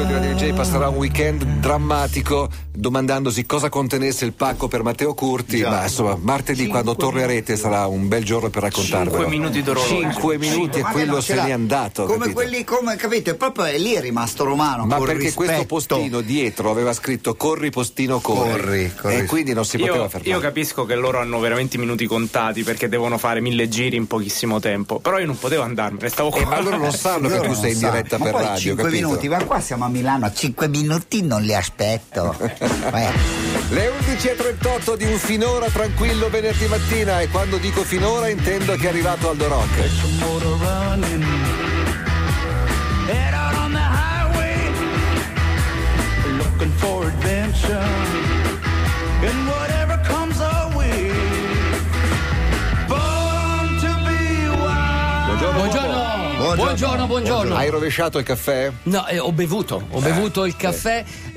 Diego di Radio DJ passerà un weekend drammatico domandandosi cosa contenesse il pacco per Matteo Curti, Già. ma insomma martedì Cinque quando tornerete sarà un bel giorno per raccontarvelo. 5 minuti d'orologio. 5 minuti e quello se n'è andato. Come capito? quelli, come capite, proprio lì è rimasto romano. Ma perché rispetto. questo postino dietro aveva scritto corri postino corri, corri, corri. e quindi non si io, poteva fermare. Io capisco che loro hanno veramente i minuti contati perché devono fare mille giri in pochissimo tempo, però io non potevo andarmene, stavo qua. Eh, ma loro non sanno che tu sei in diretta ma per poi radio, 5 capito? minuti, ma qua siamo a Milano, a 5 minuti non li aspetto. Le 11.38 di un finora tranquillo venerdì mattina e quando dico finora intendo che è arrivato Aldo Rock. Buongiorno, buongiorno. Hai rovesciato il caffè? No, eh, ho bevuto, ho bevuto il caffè. eh,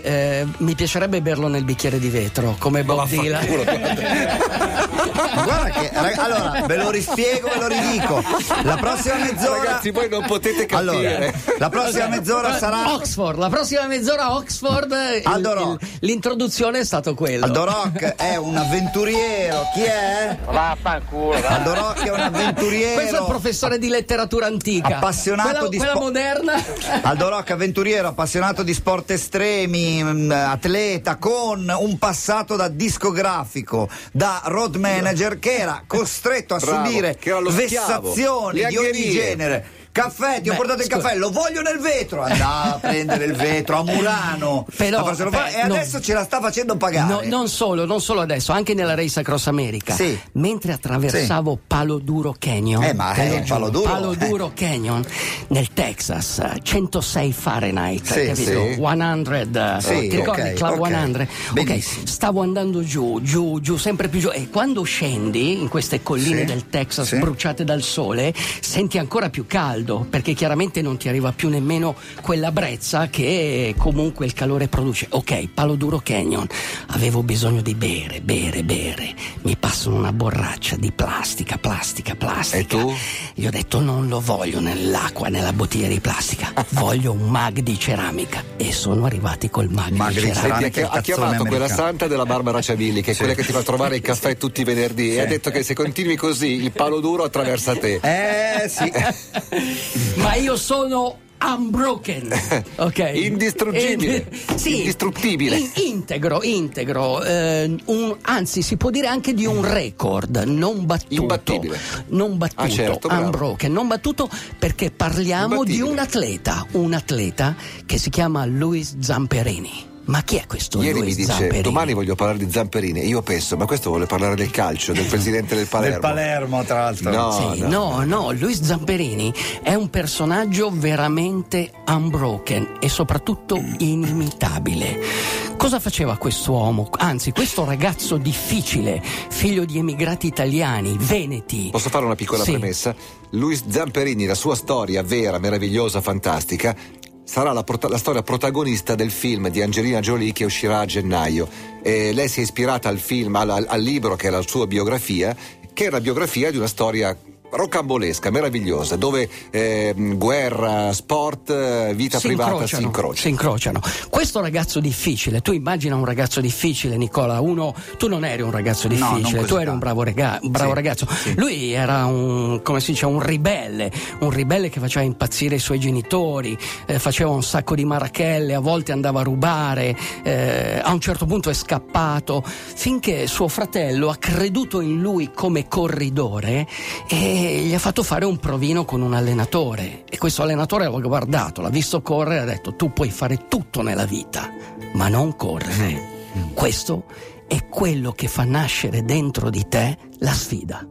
mi piacerebbe berlo nel bicchiere di vetro, come Bob Dylan. Guarda che, rag- allora, ve lo rispiego, ve lo ridico. La prossima mezz'ora. Ragazzi, voi non potete capire. Allora, la prossima mezz'ora sarà. Oxford, la prossima mezz'ora Oxford. eh, il- il- l'introduzione è stato quello. Aldo Rock è un avventuriero. Chi è? Vaffanculo, va. Aldo Rock è un avventuriero. Questo è il professore di letteratura antica. Appassionato quella, di quella spo- moderna. Aldo Rock, avventuriero, appassionato di sport estremi, atleta con un passato da discografico, da road manager che era costretto a Bravo, subire vessazioni di ogni genere. Caffè, ti ho Beh, portato il scusa. caffè, lo voglio nel vetro. Andava a prendere il vetro a Murano. Però, a beh, e adesso ce la sta facendo pagare. No, non solo, non solo adesso, anche nella Race Across America. Sì. Mentre attraversavo Palo Duro Canyon. Eh, ma è giuro, Palo Duro, Palo eh. Duro Canyon nel Texas, 106 Fahrenheit, Sì, capito? sì. 100, Sì, ti ricordi ok, Club ok. 100? Ok, Benissimo. stavo andando giù, giù, giù, sempre più giù e quando scendi in queste colline Sì, del Texas sì. bruciate dal sole, senti ancora più caldo perché chiaramente non ti arriva più nemmeno quella brezza che comunque il calore produce. Ok, Palo Duro Canyon, avevo bisogno di bere, bere, bere. Mi passano una borraccia di plastica, plastica, plastica. E tu? Gli ho detto non lo voglio nell'acqua, nella bottiglia di plastica, voglio un mag di ceramica. E sono arrivati col mag, Mag di di ceramica. Senti, Ceramica ha, chiamato cazzone quella americano. santa della Barbara Ciavilli, che è quella che ti fa trovare il caffè tutti i venerdì, e ha detto che se continui così il palo duro attraversa te. Eh sì. Ma io sono unbroken, ok? Indistruttibile. Eh, sì, Indistruttibile. in- integro, integro, eh, un- anzi si può dire anche di un record non battuto. Imbattibile. Non battuto, Ah, certo, unbroken, non battuto perché parliamo di un atleta, un atleta che si chiama Luis Zamperini. Ma chi è questo Ieri Luis mi dice Zamperini? domani voglio parlare di Zamperini e io penso ma questo vuole parlare del calcio, del presidente del Palermo. Del Palermo, tra l'altro. No, Sì, no, no, Luis Zamperini è un personaggio veramente unbroken e soprattutto inimitabile. Cosa faceva quest'uomo? Anzi, questo ragazzo difficile, figlio di emigrati italiani, veneti. Posso fare una piccola Sì. premessa? Luis Zamperini, la sua storia vera, meravigliosa, fantastica, sarà la, prota- la storia protagonista del film di Angelina Jolie che uscirà a gennaio. E lei si è ispirata al film, al- al libro che è la sua biografia, che è la biografia di una storia rocambolesca, meravigliosa, dove eh, guerra, sport, eh, vita si privata incrociano, si incrociano. si incrociano. Questo ragazzo difficile, tu immagina un ragazzo difficile, Nicola. Uno, tu non eri un ragazzo No, non difficile, così tu eri un bravo, rega- un bravo Sì, ragazzo. sì. Lui era un, come si dice, un ribelle, un ribelle che faceva impazzire i suoi genitori, eh, faceva un sacco di marachelle, a volte andava a rubare, eh, a un certo punto è scappato, finché suo fratello ha creduto in lui come corridore e gli ha fatto fare un provino con un allenatore. E questo allenatore l'ha guardato, l'ha visto correre e ha detto tu puoi fare tutto nella vita, ma non correre. Questo è quello che fa nascere dentro di te la sfida.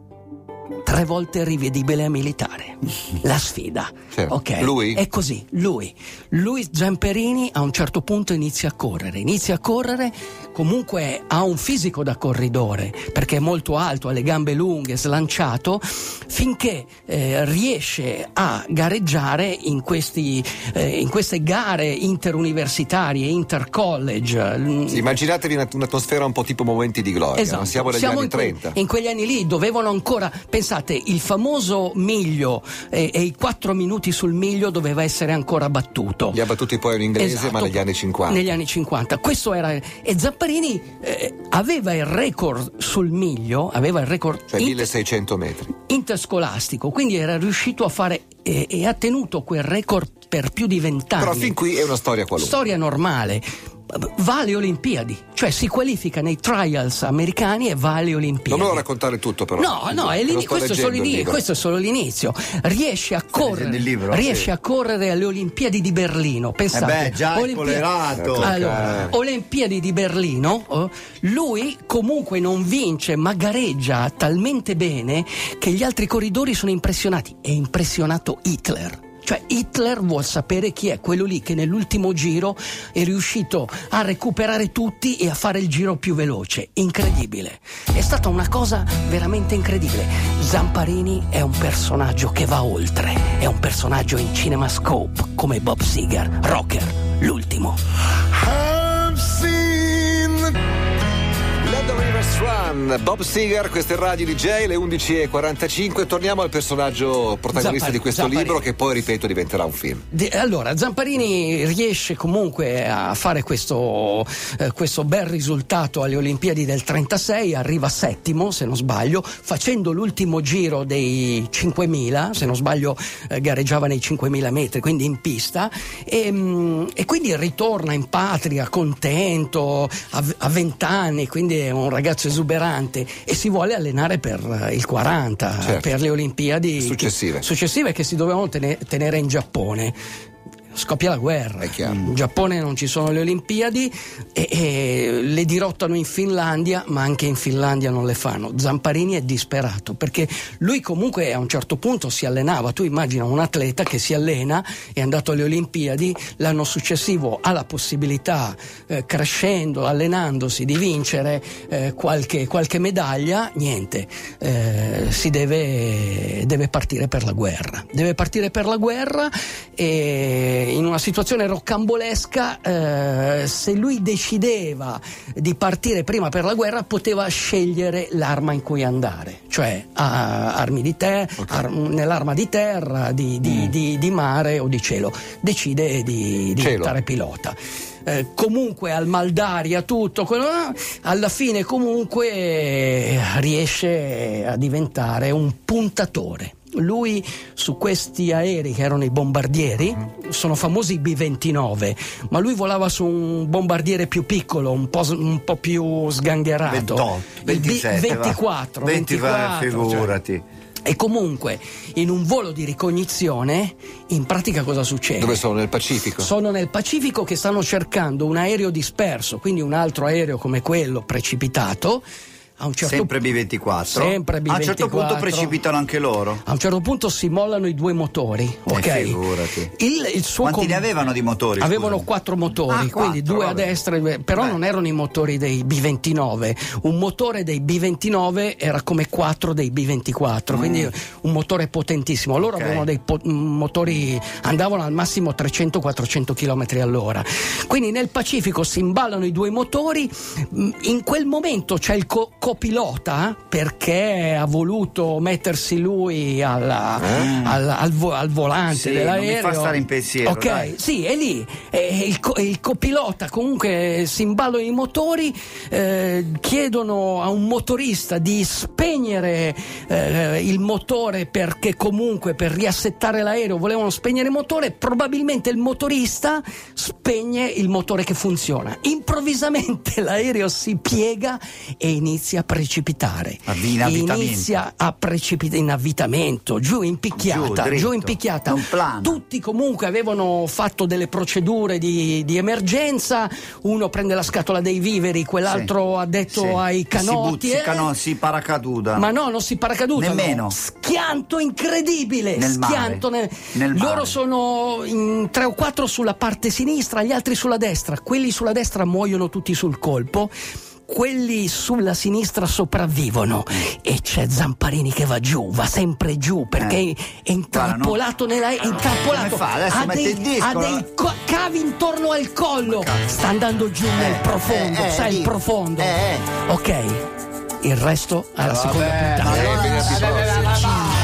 Tre volte rivedibile a militare. La sfida. Certo. Ok. Lui? È così, lui. Lui Zamperini a un certo punto inizia a correre. Inizia a correre, comunque ha un fisico da corridore, perché è molto alto, ha le gambe lunghe, slanciato, finché eh, riesce a gareggiare in, questi, eh, in queste gare interuniversitarie, intercollege. Sì, Immaginatevi una- un'atmosfera un po' tipo momenti di gloria, Esatto. siamo negli anni in, que- 30. in quegli anni lì dovevano ancora, pensate, il famoso miglio e, e i quattro minuti sul miglio doveva essere ancora battuto. Li ha battuti poi un inglese, Esatto, ma negli anni 50. Negli anni 50. Questo era. E Zamparini eh, aveva il record sul miglio, aveva il record Cioè inter- 1600 metri. interscolastico, quindi era riuscito a fare e, e ha tenuto quel record per più di vent'anni. Però fin qui è una storia qualunque. Storia normale. Va alle Olimpiadi, cioè si qualifica nei trials americani e va alle Olimpiadi. Non me lo raccontare tutto, però. No, no, è l'ini- questo, è solo questo è solo l'inizio. Riesce a correre, libro? riesce Sì. a correre alle Olimpiadi di Berlino. Pensate, Eh beh, già è Olimpi- spoilerato. Allora. Olimpiadi di Berlino, oh, lui comunque non vince, ma gareggia talmente bene che gli altri corridori sono impressionati. È impressionato Hitler. Cioè Hitler vuol sapere chi è quello lì che nell'ultimo giro è riuscito a recuperare tutti e a fare il giro più veloce. Incredibile. È stata una cosa veramente incredibile. Zamparini è un personaggio che va oltre. È un personaggio in cinemascope come Bob Seger, rocker, l'ultimo. Rivers Run, Bob Seger, questo è Radio DJ, le 11.45. Torniamo al personaggio protagonista Zampari- di questo Zampari. libro, che poi, ripeto, diventerà un film. Di- allora, Zamparini riesce comunque a fare questo, eh, questo bel risultato alle Olimpiadi del 36, arriva settimo, se non sbaglio, facendo l'ultimo giro dei 5.000, se non sbaglio eh, gareggiava nei 5.000 metri, quindi in pista, e, mm, e quindi ritorna in patria contento, a, a 20 anni, quindi è un ragazzo esuberante e si vuole allenare per eh, il 40, Certo. per le Olimpiadi Successive. successive che si dovevano tene- tenere in Giappone. Scoppia la guerra. In Giappone non ci sono le Olimpiadi e, e le dirottano in Finlandia, ma anche in Finlandia non le fanno. Zamparini è disperato perché lui comunque a un certo punto si allenava. Tu immagina un atleta che si allena, è andato alle Olimpiadi, l'anno successivo ha la possibilità, eh, crescendo, allenandosi, di vincere eh, qualche, qualche medaglia, niente, eh, si deve, deve partire per la guerra. Deve partire per la guerra e in una situazione roccambolesca, eh, se lui decideva di partire prima per la guerra, poteva scegliere l'arma in cui andare, cioè a- armi di terra, nell'arma di terra, di, di- di- di mare o di cielo. Decide di, diventare pilota. Eh, comunque al mal d'aria tutto quello, alla fine comunque eh, riesce a diventare un puntatore lui su questi aerei che erano i bombardieri sono famosi i B-29 ma lui volava su un bombardiere più piccolo un po', un po più sgangherato 28, il B- 27, va. 24 20 va, 24, cioè. figurati. e comunque in un volo di ricognizione in pratica cosa succede? Dove sono? Nel Pacifico? Sono nel Pacifico che stanno cercando un aereo disperso, quindi un altro aereo come quello precipitato. A certo Sempre B24. Sempre A un certo punto B24. precipitano anche loro. A un certo punto si mollano i due motori, ok? Eh, figurati. Il, il suo Quanti com- ne avevano di motori? Avevano scusami? quattro motori, Ah, quindi quattro, due a vabbè. destra, e due- però Beh. non erano i motori dei B29. Un motore dei B29 era come quattro dei B24, quindi un motore potentissimo. Loro Mm. Ok. avevano dei po- motori, andavano al massimo 300-400 km all'ora. Quindi nel Pacifico si imballano i due motori, mm, in quel momento c'è il co- copilota perché ha voluto mettersi lui alla- al, al vo- al volante Sì, dell'aereo. non mi fa stare in pensiero, Ok, dai. sì, è lì. E il, co- il copilota comunque si imballano i motori, eh, chiedono a un motorista di spegnere eh, il motore perché comunque per riassettare l'aereo volevano spegnere il motore. Probabilmente il motorista spegne il motore che funziona. Improvvisamente l'aereo si piega e inizia a precipitare. Inizia a precipitare in avvitamento, giù in picchiata, Giù, giù in picchiata. Tutti comunque avevano fatto delle procedure di, di emergenza, uno prende la scatola dei viveri, quell'altro Sì, ha detto sì. ai Si canotti. but- si eh, cano- si paracadutano. ma no, non si paracadutano. Nemmeno. Schianto incredibile. Nel schianto nel- Nel mare. Loro sono in tre o quattro sulla parte sinistra, gli altri sulla destra. Quelli sulla destra muoiono tutti sul colpo. Quelli sulla sinistra sopravvivono e c'è Zamparini che va giù, va sempre giù perché Eh. è intrappolato nella è intrappolato. Come fa? Adesso ha mette dei, il disco, ha dei co- cavi intorno al collo. Sta andando giù nel profondo, eh, eh, sai il profondo. eh, eh. Ok. Il resto alla seconda Vabbè, puntata.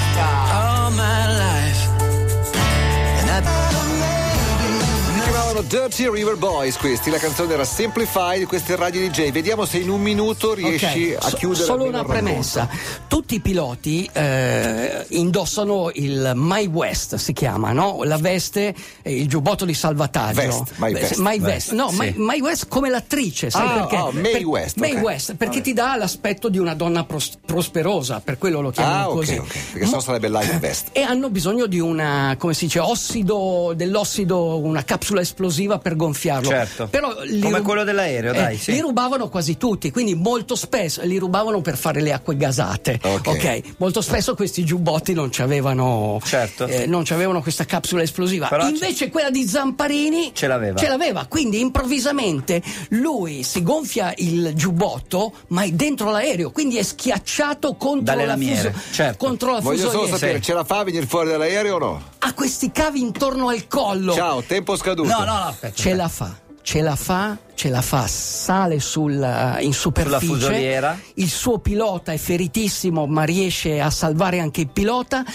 Dirty River Boys questi, la canzone era Simplified, questi Radio DJ. Vediamo se in un minuto riesci Ok, a so- chiudere Solo una il racconto. premessa: tutti i piloti eh, indossano il My West, si chiama, no? La veste, eh, il giubbotto di salvataggio. Vest, My Vest. My Vest, Vest. No, sì. My, My West come l'attrice, sai Ah, perché? ah, Mae West, Mae ok. West, perché ti dà l'aspetto di una donna pros- prosperosa, per quello lo chiamano Ah, così. ok, perché sennò sarebbe Life Vest. E hanno bisogno di una, come si dice, ossido, dell'ossido, una capsula esplosiva per gonfiarlo. Certo. Però li Come rub- quello dell'aereo, dai, eh, sì. Li rubavano quasi tutti, quindi molto spesso li rubavano per fare le acque gasate. Ok. Molto spesso questi giubbotti non c'avevano, Certo. eh, non c'avevano questa capsula esplosiva. Però Invece quella di Zamparini Ce l'aveva. Ce l'aveva, quindi improvvisamente lui si gonfia il giubbotto, ma è dentro l'aereo, quindi è schiacciato contro Dalle la fuso- certo. contro la Voglio solo fusoliera. sapere, ce la fa a venire fuori dall'aereo o no? Questi cavi intorno al collo. Ciao, tempo scaduto. No, no, no, aspetta. Ce la fa, ce la fa, ce la fa, sale sul, eh, in superficie. fusoliera. Il suo pilota è feritissimo, ma riesce a salvare anche il pilota.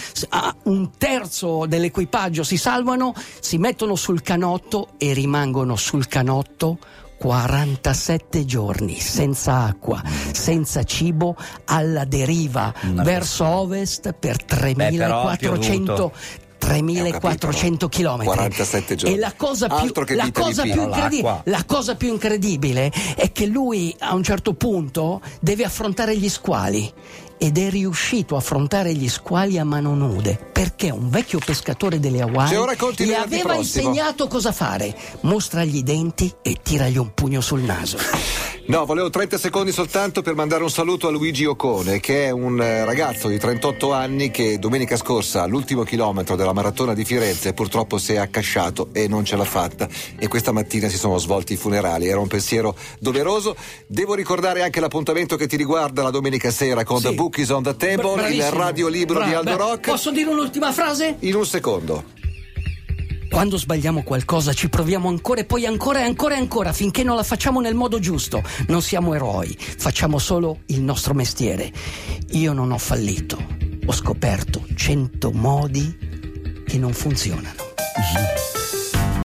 Un terzo dell'equipaggio si salvano, si mettono sul canotto e rimangono sul canotto. 47 giorni senza acqua, senza cibo, alla deriva verso ovest per Beh, però ha 3400 piovuto. 3400 km 47 giorni. e la cosa più, la cosa più incredi- L'acqua. la cosa più incredibile è che lui a un certo punto deve affrontare gli squali ed è riuscito a affrontare gli squali a mano nude perché un vecchio pescatore delle Hawaii gli aveva insegnato cosa fare. Mostragli i denti e tiragli un pugno sul naso No, volevo 30 secondi soltanto per mandare un saluto a Luigi Ocone, che è un eh, ragazzo di 38 anni che domenica scorsa, all'ultimo chilometro della maratona di Firenze, purtroppo si è accasciato e non ce l'ha fatta. E questa mattina si sono svolti i funerali. Era un pensiero doveroso. Devo ricordare anche l'appuntamento che ti riguarda la domenica sera con Sì. The Book is on the Table, il Bravissimo. radiolibro di Bra- Aldo beh, Rock. posso dire un'ultima frase? In un secondo. Quando sbagliamo qualcosa ci proviamo ancora e poi ancora e ancora e ancora finché non la facciamo nel modo giusto. Non siamo eroi, facciamo solo il nostro mestiere. Io non ho fallito, ho scoperto cento modi che non funzionano.